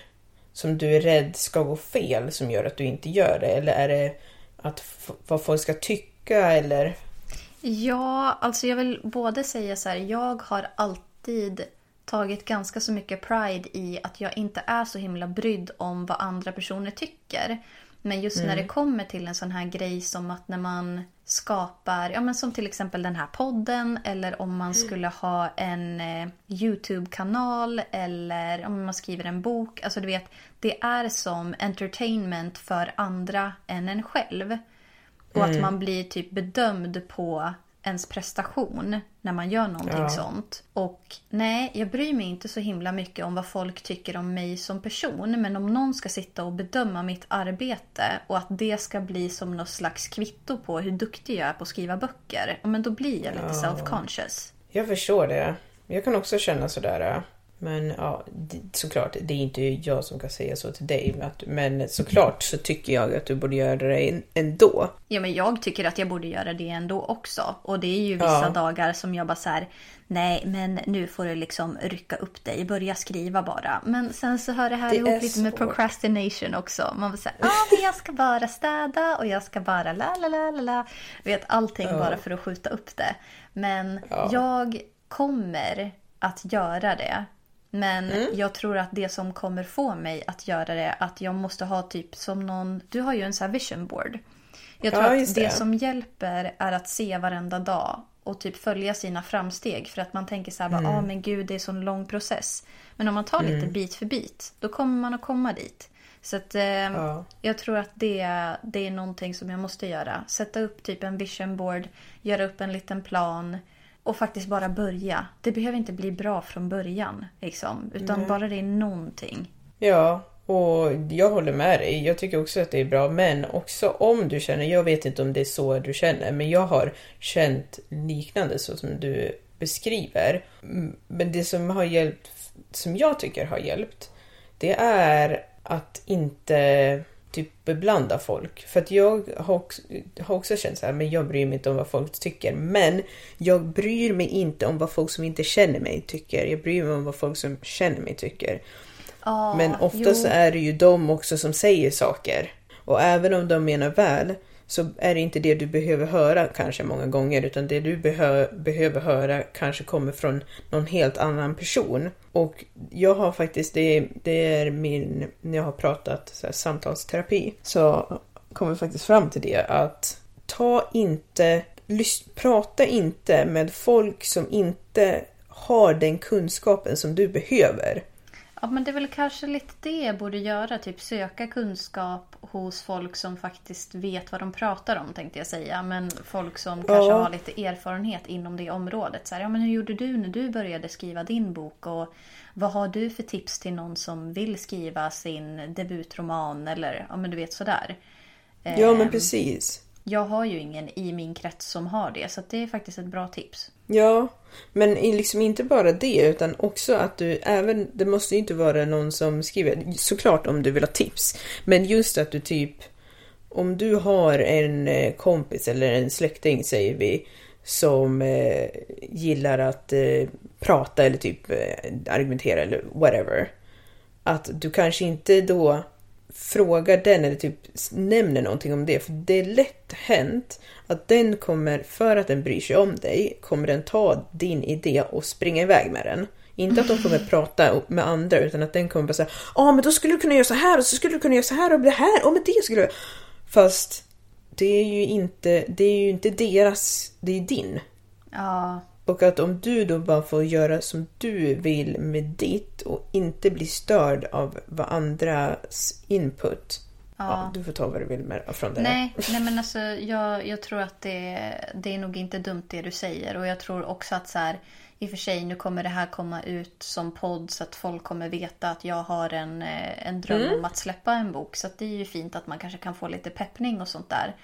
som du är rädd ska gå fel som gör att du inte gör det? Eller är det att vad folk ska tycka eller? Ja, alltså jag vill både säga så här, jag har alltid tagit ganska så mycket pride i att jag inte är så himla brydd om vad andra personer tycker. Men just när det kommer till en sån här grej som att när man skapar, ja men som till exempel den här podden eller om man skulle ha en eh, YouTube-kanal eller om man skriver en bok. Alltså du vet, det är som entertainment för andra än en själv. Och att man blir typ bedömd på ens prestation när man gör någonting Ja. sånt. Och nej, jag bryr mig inte så himla mycket om vad folk tycker om mig som person. Men om någon ska sitta och bedöma mitt arbete och att det ska bli som något slags kvitto på hur duktig jag är på att skriva böcker. ja, Men då blir jag lite self-conscious. Jag förstår det. Jag kan också känna sådär. Men ja, såklart, det är inte jag som kan säga så till dig. men såklart så tycker jag att du borde göra det ändå. Ja, men jag tycker att jag borde göra det ändå också. Och det är ju vissa Ja. dagar som jag bara så här, nej men nu får du liksom rycka upp dig, börja skriva bara. Men sen så hör det här Det ihop lite med svårt. procrastination också. Man vill säga, ja ah, men jag ska bara städa och jag ska bara la la la la la. Vet allting bara för att skjuta upp det. Men jag kommer att göra det. Men Mm. jag tror att det som kommer få mig att göra det, att jag måste ha typ som någon, du har ju en sån här vision board. Jag tror Ja, att det. det. som hjälper är att se varenda dag och typ följa sina framsteg. För att man tänker så här, Mm. bara, ah, men gud det är sån lång process. Men om man tar lite bit för bit, då kommer man att komma dit. Så att eh, Ja. jag tror att det, det är någonting som jag måste göra. Sätta upp typ en vision board, göra upp en liten plan och faktiskt bara börja. Det behöver inte bli bra från början, liksom, utan bara det är någonting. Ja, och jag håller med dig. Jag tycker också att det är bra. Men också om du känner, jag vet inte om det är så du känner, men jag har känt liknande så som du beskriver. Mm, Men det som har hjälpt, som jag tycker har hjälpt, det är att inte typ beblanda folk. För att jag har också, har också känt så här, men jag bryr mig inte om vad folk tycker. Men jag bryr mig inte om vad folk som inte känner mig tycker. Jag bryr mig om vad folk som känner mig tycker. Ja, Men ofta jo. så är det ju de också som säger saker. Och även om de menar väl så är det inte det du behöver höra kanske många gånger utan det du behö- behöver höra kanske kommer från någon helt annan person. Och jag har faktiskt, det, det är min, när jag har pratat så här, samtalsterapi så kommer jag faktiskt fram till det att ta inte, prata inte med folk som inte har den kunskapen som du behöver. Ja, men det är väl kanske lite det jag borde göra. Typ söka kunskap hos folk som faktiskt vet vad de pratar om tänkte jag säga. Men folk som kanske har lite erfarenhet inom det området. Så här, ja, men hur gjorde du när du började skriva din bok? Och vad har du för tips till någon som vill skriva sin debutroman? Eller ja, men du vet sådär. Ja men Ehm, precis. Jag har ju ingen i min krets som har det. Så det är faktiskt ett bra tips. Ja, men liksom inte bara det utan också att du även, det måste ju inte vara någon som skriver, såklart om du vill ha tips, men just att du typ, om du har en eh, kompis eller en släkting säger vi, som eh, gillar att eh, prata eller typ eh, argumentera eller whatever. Att du kanske inte då frågar den eller typ nämner någonting om det. För det är lätt hänt att den kommer, för att den bryr sig om dig, kommer den ta din idé och springa iväg med den. Inte att de kommer prata med andra utan att den kommer bara säga Ja men då skulle du kunna göra så här och så skulle du kunna göra så här och det här och med det skulle du... Fast det är ju inte, det är ju inte deras, det är din. Ja, och att om du då bara får göra som du vill med ditt och inte bli störd av vad andras input. Ja. du får ta vad du vill med från det. Nej, nej men alltså jag, jag tror att det, det är nog inte dumt det du säger. Och jag tror också att så här, i och för sig nu kommer det här komma ut som podd så att folk kommer veta att jag har en, eh, en dröm Mm. om att släppa en bok. Så det är ju fint att man kanske kan få lite peppning och sånt där.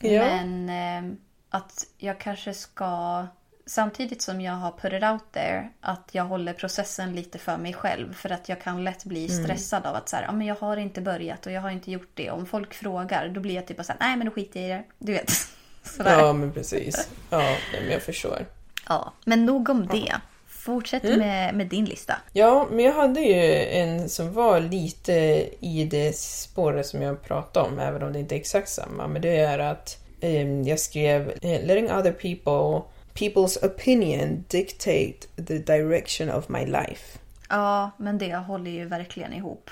Ja. Men eh, att jag kanske ska Samtidigt som jag har put it out there att jag håller processen lite för mig själv. För att jag kan lätt bli Mm. stressad av att så här, ja, men jag har inte börjat och jag har inte gjort det. Om folk frågar då blir jag typ bara så här, nej men då skiter jag i det. Du vet. Sådär. Ja men precis. Ja, men jag förstår. Ja, men nog om det. fortsätt med, med din lista. Ja, men jag hade ju en som var lite i det spåret som jag pratade om, även om det inte är exakt samma. Men det är att eh, jag skrev eh, “Letting other people, people's opinion dictate the direction of my life”. Ja, men det håller ju verkligen ihop.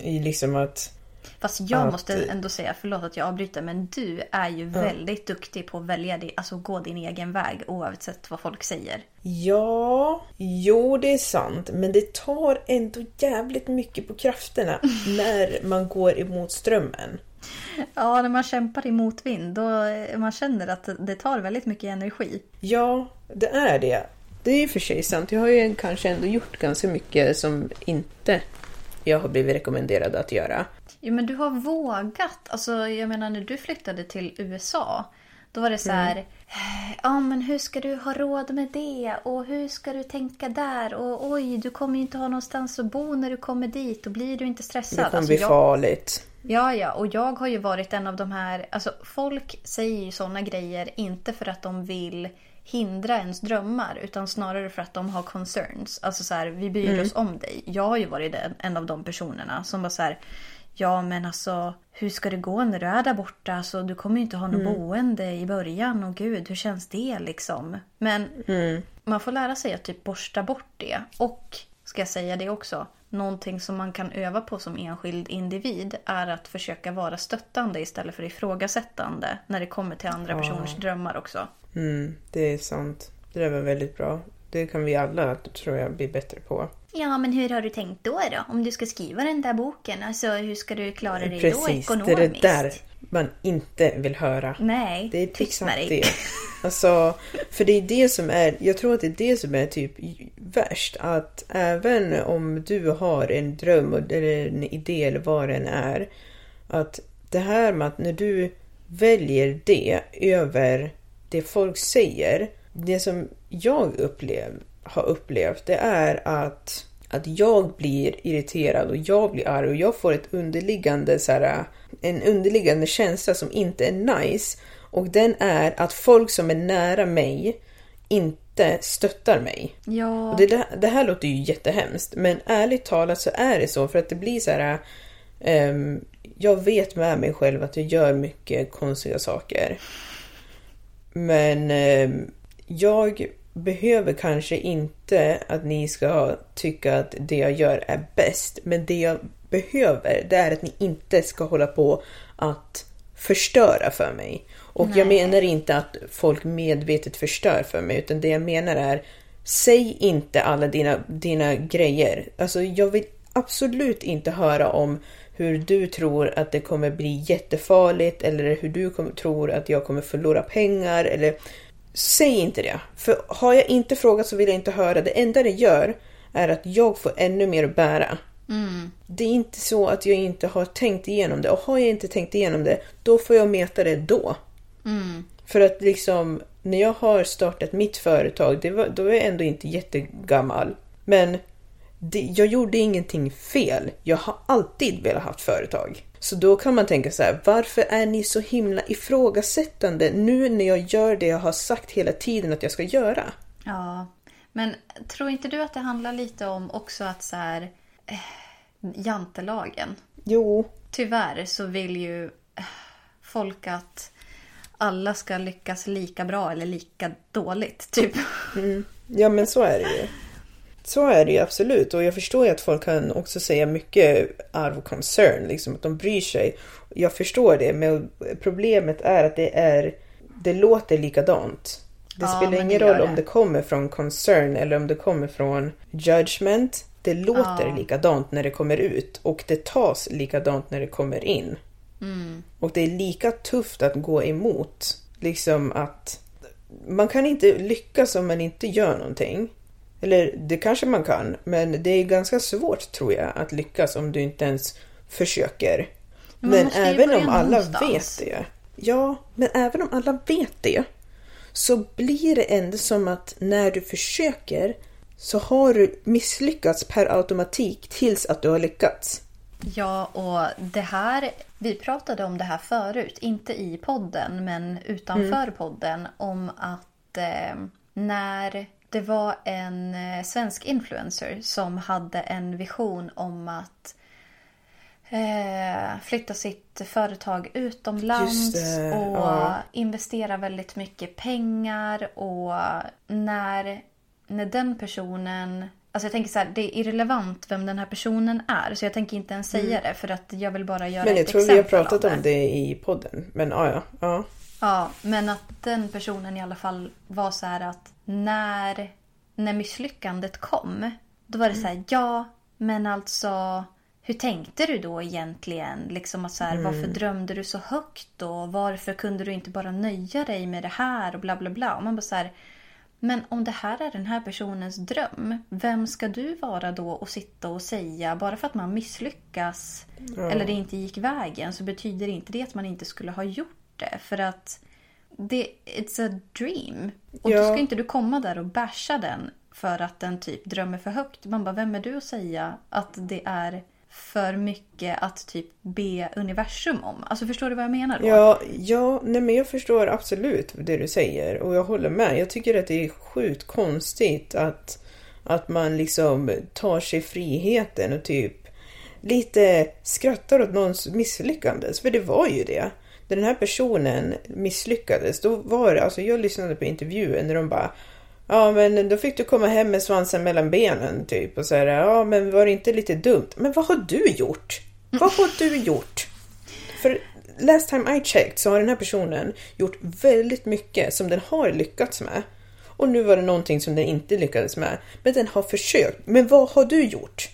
I liksom att... Fast jag Att- måste ändå säga, förlåt att jag avbryter, men du är ju väldigt duktig på att välja, di- alltså gå din egen väg oavsett vad folk säger. Ja, jo det är sant, men det tar ändå jävligt mycket på krafterna när man går emot strömmen. Ja, när man kämpar i motvind, då eh, man känner att det tar väldigt mycket energi. Ja, det är det. Det är i och för sig sant. Jag har ju kanske ändå gjort ganska mycket som inte jag har blivit rekommenderad att göra. Jo, men du har vågat. Alltså, jag menar när du flyttade till USA. Då var det så här. Mm. "Eh, Ja, men hur ska du ha råd med det? Och hur ska du tänka där? Och oj, du kommer ju inte ha någonstans att bo när du kommer dit. Och blir du inte stressad? Det kommer Alltså, bli jag- farligt. Ja, ja, och jag har ju varit en av de här... Alltså, folk säger ju såna grejer inte för att de vill hindra ens drömmar utan snarare för att de har concerns. Alltså så här, vi bryr oss om dig. Jag har ju varit den, en av de personerna som var så här... Ja, men alltså hur ska det gå när du är där borta? Alltså, du kommer ju inte ha något boende i början. Och gud, hur känns det liksom? Men man får lära sig att typ borsta bort det. Och, ska jag säga det också, någonting som man kan öva på som enskild individ är att försöka vara stöttande istället för ifrågasättande när det kommer till andra personers drömmar också. Mm, det är sant. Det där var väldigt bra. Det kan vi alla, tror jag, bli bättre på. Ja, men hur har du tänkt då då? Om du ska skriva den där boken, alltså hur ska du klara dig då Precis, det ekonomiskt? är det där man inte vill höra. Nej, Det är tyst med exakt dig. det. Alltså, för det är det som är, jag tror att det är det som är typ värst. Att även om du har en dröm eller en idé eller vad den är. Att det här med att när du väljer det över det folk säger. Det som jag upplev, har upplevt det är att, att jag blir irriterad och jag blir arg och jag får ett underliggande så här, en underliggande känsla som inte är nice. Och den är att folk som är nära mig inte stöttar mig. Ja, Och det, det här låter ju jättehemskt, men ärligt talat så är det så för att det blir så här. ehm, jag vet med mig själv att jag gör mycket konstiga saker. Men ehm, jag behöver kanske inte att ni ska tycka att det jag gör är bäst. Men det jag behöver, det är att ni inte ska hålla på att förstöra för mig. Och jag menar inte att folk medvetet förstör för mig, utan det jag menar är Säg inte alla dina, dina grejer. Alltså jag vill absolut inte höra om hur du tror att det kommer bli jättefarligt eller hur du kommer, tror att jag kommer förlora pengar eller Säg inte det. För har jag inte frågat så vill jag inte höra. Det enda det gör är att jag får ännu mer att bära. Det är inte så att jag inte har tänkt igenom det. Och har jag inte tänkt igenom det, då får jag meta det då. För att liksom, när jag har startat mitt företag, det var, då är jag ändå inte jättegammal. Men det, jag gjorde ingenting fel. Jag har alltid velat ha ett företag. Så då kan man tänka så här, varför är ni så himla ifrågasättande nu när jag gör det jag har sagt hela tiden att jag ska göra? Ja, men tror inte du att det handlar lite om också att så här... Eh, jantelagen. Jo, Tyvärr så vill ju eh, folk att alla ska lyckas lika bra eller lika dåligt. Typ. Ja men så är det ju. Så är det ju absolut och jag förstår ju att folk kan också säga mycket out of concern, liksom att de bryr sig. Jag förstår det men problemet är att det är, det låter likadant. Det Ja, spelar ingen det roll om det. det kommer från concern eller om det kommer från judgment. Det låter Ja. likadant när det kommer ut och det tas likadant när det kommer in. Mm. Och det är lika tufft att gå emot. Liksom att man kan inte lyckas om man inte gör någonting. Eller det kanske man kan, men det är ganska svårt tror jag att lyckas om du inte ens försöker. Men ju även om alla någonstans. vet det. Ja, men även om alla vet det så blir det ändå som att när du försöker så har du misslyckats per automatik tills att du har lyckats. Ja, och det här... Vi pratade om det här förut, inte i podden men utanför podden. Om att eh, när Det var en eh, svensk influencer som hade en vision om att eh, flytta sitt företag utomlands det, och ja. investera väldigt mycket pengar. Och när, när den personen... Alltså jag tänker så här, det är irrelevant vem den här personen är. Så jag tänker inte ens säga det för att jag vill bara göra Mm. Men jag ett tror vi har exempel pratat om det i podden. Men ja, ja. Ja. Men att den personen i alla fall var så här att när, när misslyckandet kom, då var det så här, ja, men alltså hur tänkte du då egentligen? Liksom att så här, Varför drömde du så högt och varför kunde du inte bara nöja dig med det här och bla bla bla. Och man bara så här, men om det här är den här personens dröm, vem ska du vara då och sitta och säga bara för att man misslyckas eller det inte gick vägen så betyder inte det att man inte skulle ha gjort det. För att det, it's a dream. Och då Ja. ska inte du komma där och basha den för att den typ drömmer för högt. Man bara, vem är du att säga att det är för mycket att typ be universum om? Alltså förstår du vad jag menar då? Ja, ja nej men jag förstår absolut det du säger och jag håller med. Jag tycker att det är sjukt konstigt att, att man liksom tar sig friheten och typ lite skrattar åt någons misslyckades. För det var ju det. När den här personen misslyckades, då var det, alltså jag lyssnade på intervjun när de bara Ja men då fick du komma hem med svansen mellan benen typ och säga ja men var det inte lite dumt? Men vad har du gjort? Vad har du gjort? För last time I checked så har den här personen gjort väldigt mycket som den har lyckats med. Och nu var det någonting som den inte lyckades med. Men den har försökt. Men vad har du gjort?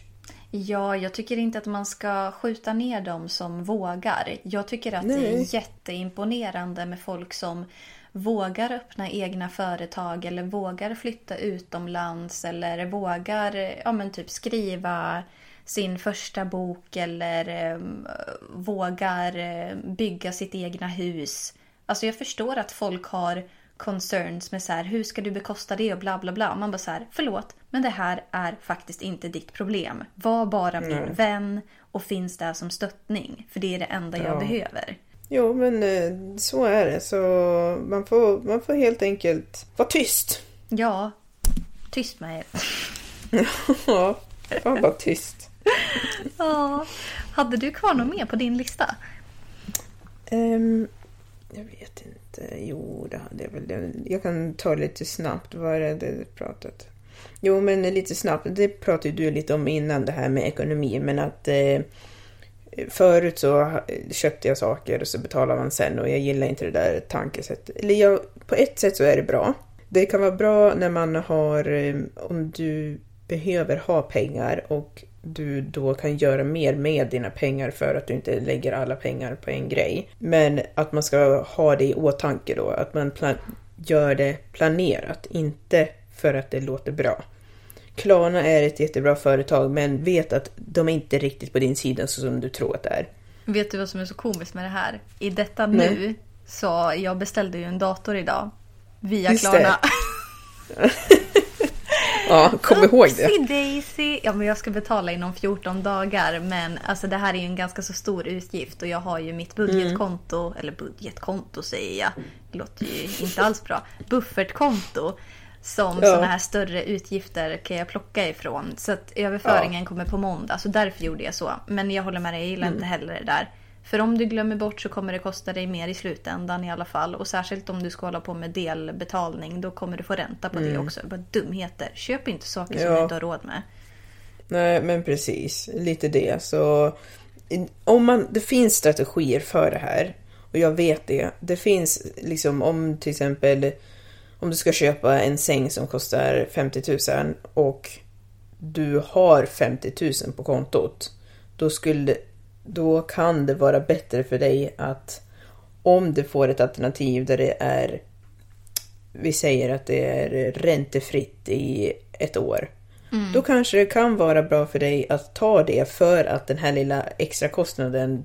Ja, jag tycker inte att man ska skjuta ner dem som vågar. Jag tycker att det Nej. är jätteimponerande med folk som vågar öppna egna företag eller vågar flytta utomlands eller vågar ja, men typ skriva sin första bok eller eh, vågar eh, bygga sitt egna hus. Alltså jag förstår att folk har concerns med så här, hur ska du bekosta det och bla bla bla. Man bara så här, förlåt, men det här är faktiskt inte ditt problem. Var bara min vän och finns där som stöttning. För det är det enda jag behöver. Jo men eh, så är det. Så man får, man får helt enkelt vara tyst. Ja, tyst med er. Ja, var bara tyst. Ja, hade du kvar något mer på din lista? Ehm, jag vet inte. Eh, jo, det hade jag väl. Jag kan ta det lite snabbt. Vad är det det pratat? Jo, men lite snabbt. Det pratade ju du lite om innan det här med ekonomi. Men att eh, förut så köpte jag saker och så betalar man sen och jag gillar inte det där tankesättet. Eller jag, på ett sätt så är det bra. Det kan vara bra när man har, eh, om du behöver ha pengar och du då kan göra mer med dina pengar för att du inte lägger alla pengar på en grej. Men att man ska ha det i åtanke då, att man gör det planerat, inte för att det låter bra. Klarna är ett jättebra företag men vet att de är inte riktigt på din sida så som du tror att det är. Vet du vad som är så komiskt med det här? I detta Nej. nu, så jag beställde ju en dator idag. Via Just. Klarna. Ja, kom ihåg det. Daisy! Ja, men jag ska betala inom 14 dagar. Men alltså, det här är ju en ganska så stor utgift och jag har ju mitt budgetkonto, eller budgetkonto säger jag. Det låter ju inte alls bra. Buffertkonto. Som Ja. sådana här större utgifter kan jag plocka ifrån. Så att överföringen kommer på måndag. Så därför gjorde jag så. Men jag håller med dig, jag gillar inte heller det där. För om du glömmer bort så kommer det kosta dig mer i slutändan i alla fall. Och särskilt om du ska hålla på med delbetalning. Då kommer du få ränta på det också. Bara dumheter. Köp inte saker som Ja. du inte har råd med. Nej, men precis. Lite det. Så om man, det finns strategier för det här. Och jag vet det. Det finns liksom om till exempel om du ska köpa en säng som kostar 50 000 och du har 50 000 på kontot. Då skulle då kan det vara bättre för dig att om du får ett alternativ där det är vi säger att det är räntefritt i ett år. Då kanske det kan vara bra för dig att ta det för att den här lilla extra kostnaden,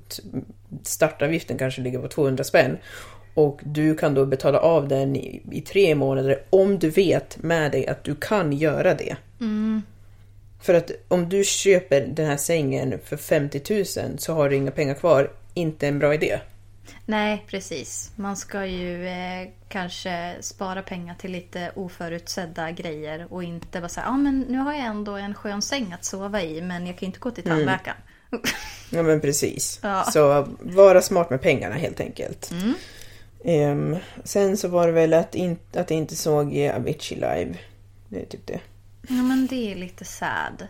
startavgiften kanske ligger på 200 spänn. Och du kan då betala av den i, i tre månader om du vet med dig att du kan göra det. För att om du köper den här sängen för 50 000 så har du inga pengar kvar. Inte en bra idé. Nej, precis. Man ska ju eh, kanske spara pengar till lite oförutsedda grejer och inte bara säga ah, men nu har jag ändå en skön säng att sova i men jag kan inte gå till tandläkaren. Ja men precis. Ja. Så vara smart med pengarna helt enkelt. Ehm, sen så var det väl att, in, att jag inte såg Avicii live. Det är typ det. Ja men det är lite sad.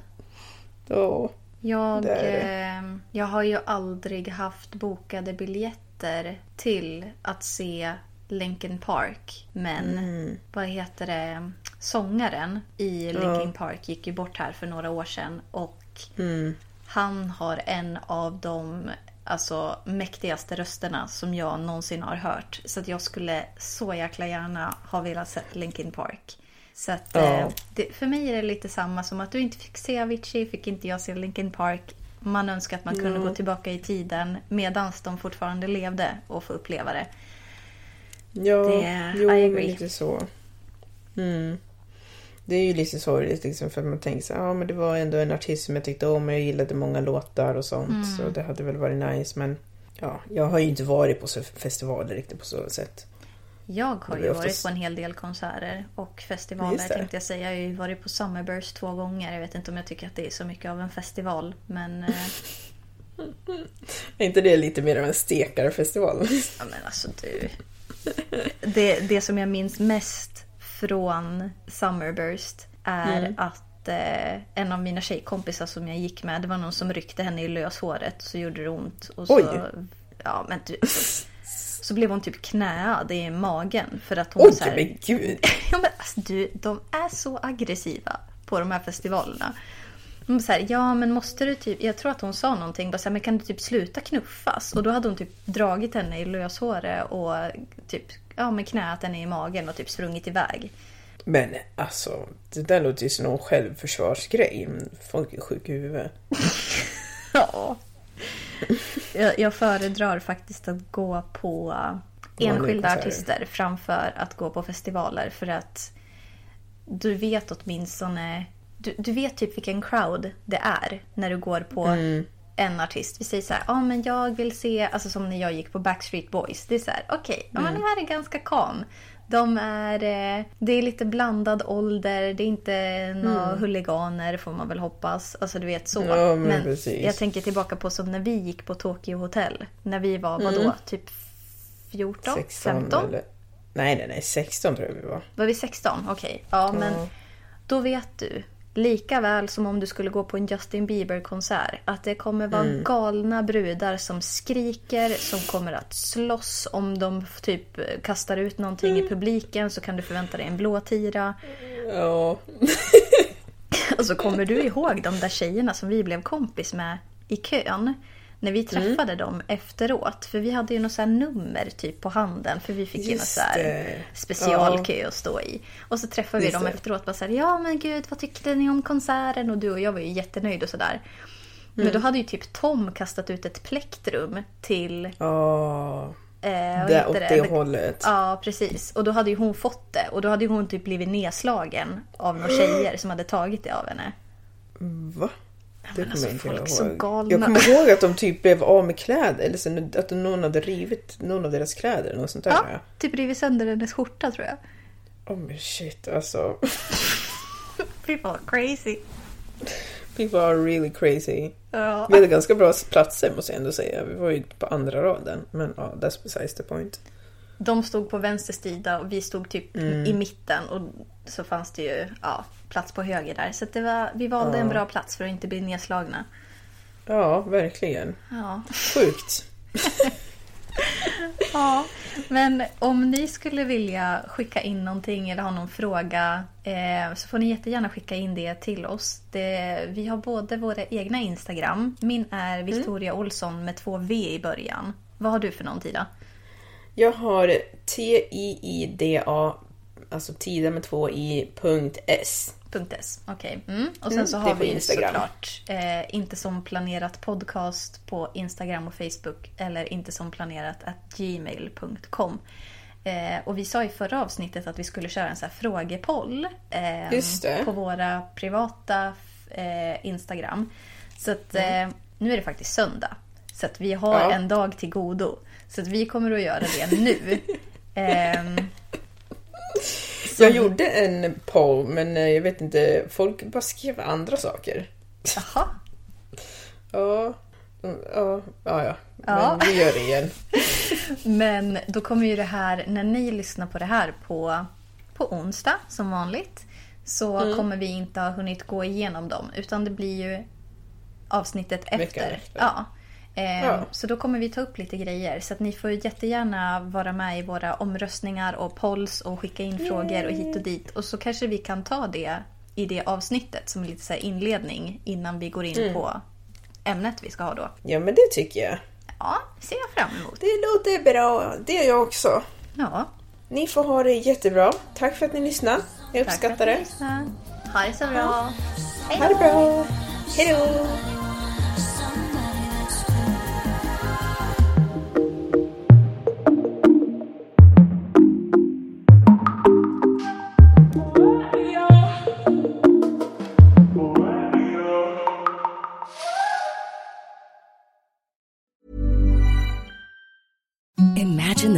Åh. Jag, eh, jag har ju aldrig haft bokade biljetter till att se Linkin Park. Men Mm. vad heter det? Sångaren i Linkin Park gick ju bort här för några år sedan. Och Mm. han har en av de alltså, mäktigaste rösterna som jag någonsin har hört. Så att jag skulle så jäkla gärna ha velat se Linkin Park. Så att, Ja. eh, det, för mig är det lite samma som att du inte fick se Avicii, fick inte jag se Linkin Park. Man önskar att man kunde gå tillbaka i tiden medan de fortfarande levde och få uppleva det. Ja, Det- jo, I agree. lite så. Mm. Det är ju lite sorgligt liksom för att man tänker så ja men det var ändå en artist som jag tyckte om och jag gillade många låtar och sånt. Mm. Så det hade väl varit nice men ja, jag har ju inte varit på så festivaler riktigt på så sätt. Jag har ju blir varit oftast- på en hel del konserter och festivaler tänkte jag säga. Jag har ju varit på Summerburst två gånger. Jag vet inte om jag tycker att det är så mycket av en festival. Men, eh, Är inte det lite mer av en stekarfestival? ja, men alltså du. Det, det som jag minns mest från Summerburst är Mm. att eh, en av mina tjejkompisar som jag gick med, det var någon som ryckte henne i löshåret så gjorde det ont. Och så, Oj. Ja, men du, alltså, så blev hon typ knäad i magen för att hon Oj, så här, men gud! Ja, men alltså, du, de är så aggressiva på de här festivalerna. De så här, ja men måste du typ, jag tror att hon sa någonting, bara så här, men kan du typ sluta knuffas? Och då hade hon typ dragit henne i löshåret och typ, ja men knäat henne i magen och typ sprungit iväg. Men alltså, det där låter ju som någon självförsvarsgrej. Folk är sjuka i huvudet. Ja. Jag, jag föredrar faktiskt att gå på enskilda konserter. artister framför att gå på festivaler för att du vet åtminstone du, du vet typ vilken crowd det är när du går på en artist. Vi säger så här, ja men jag vill se, alltså som när jag gick på Backstreet Boys. Det är så här, okej, ja men det här är ganska calm. De är, eh, det är lite blandad ålder, det är inte några huliganer får man väl hoppas. Alltså du vet så. Ja, men precis. jag tänker tillbaka på som när vi gick på Tokyo Hotel. När vi var, vadå, typ 14? 15? eller? Nej, nej, nej. 16 tror jag vi var. Var vi 16? Okej. Ja, men då vet du. Lika väl som om du skulle gå på en Justin Bieber-konsert. Att det kommer vara galna brudar som skriker, som kommer att slåss. Om de typ kastar ut någonting i publiken så kan du förvänta dig en blåtira. Ja. Och så kommer du ihåg de där tjejerna som vi blev kompis med i kön. När vi träffade dem efteråt. För vi hade ju något så nummer typ på handen. För vi fick ju något så här det. specialkö att stå i. Och så träffade vi Just dem det. efteråt. Bara så här, ja men gud vad tyckte ni om konserten? Och du och jag var ju jättenöjd och sådär. Men Mm. då hade ju typ Tom kastat ut ett plektrum till... Ja. Eh, heter åt det hållet. Ja, precis. Och då hade ju hon fått det. Och då hade ju hon typ blivit nedslagen av några tjejer som hade tagit det av henne. Va? Det alltså, jag folk är så ihåg. galna. Jag kommer ihåg att de typ blev av med kläder. Eller så att någon hade rivit någon av deras kläder. Eller något sånt där. Ja, typ rivit sönder hennes skjorta tror jag. Oh men shit alltså. People are crazy. People are really crazy. Ja. Vi hade ganska bra platser måste jag ändå säga. Vi var ju på andra raden. Men ja, that's besides the point. De stod på vänster sida och vi stod typ Mm. i mitten. Och så fanns det ju ja, plats på höger där. Så det var, vi valde en bra plats för att inte bli nedslagna. Ja, verkligen. Ja. Sjukt. ja. Men om ni skulle vilja skicka in någonting eller ha någon fråga eh, så får ni jättegärna skicka in det till oss. Det, vi har både våra egna Instagram. Min är Victoria Olsson med två V i början. Vad har du för någon Tida? Jag har T-I-I-D-A, alltså tida med två i, punkt S. .s, okej. Mm. Och sen Mm, så har vi Instagram. såklart eh, inte som planerat podcast på Instagram och Facebook eller inte som planerat at gmail.com. Eh, och vi sa i förra avsnittet att vi skulle köra en så här frågepoll eh, på våra privata eh, Instagram. Så att, Mm. eh, nu är det faktiskt söndag. Så att vi har Ja. en dag till godo. Så att vi kommer att göra det nu. Ehm, Jag gjorde en poll men eh, jag vet inte, folk bara skrev andra saker. Jaha. Ja, ja, ja, ja. Ja. men vi gör det igen. Men då kommer ju det här, när ni lyssnar på det här på, på onsdag som vanligt. Så Mm. kommer vi inte ha hunnit gå igenom dem. Utan det blir ju avsnittet efter. efter. Ja. Ehm, Ja. Så då kommer vi ta upp lite grejer. Så ni får jättegärna vara med i våra omröstningar och polls och skicka in frågor och hit och dit. Och så kanske vi kan ta det i det avsnittet som lite så inledning innan vi går in Mm. på ämnet vi ska ha då. Ja, men det tycker jag. Ja, ser jag fram emot. Det låter bra. Det gör jag också. Ja. Ni får ha det jättebra. Tack för att ni lyssnade. Jag uppskattar det. Ha det så bra. Hej Ha det bra. Hej då!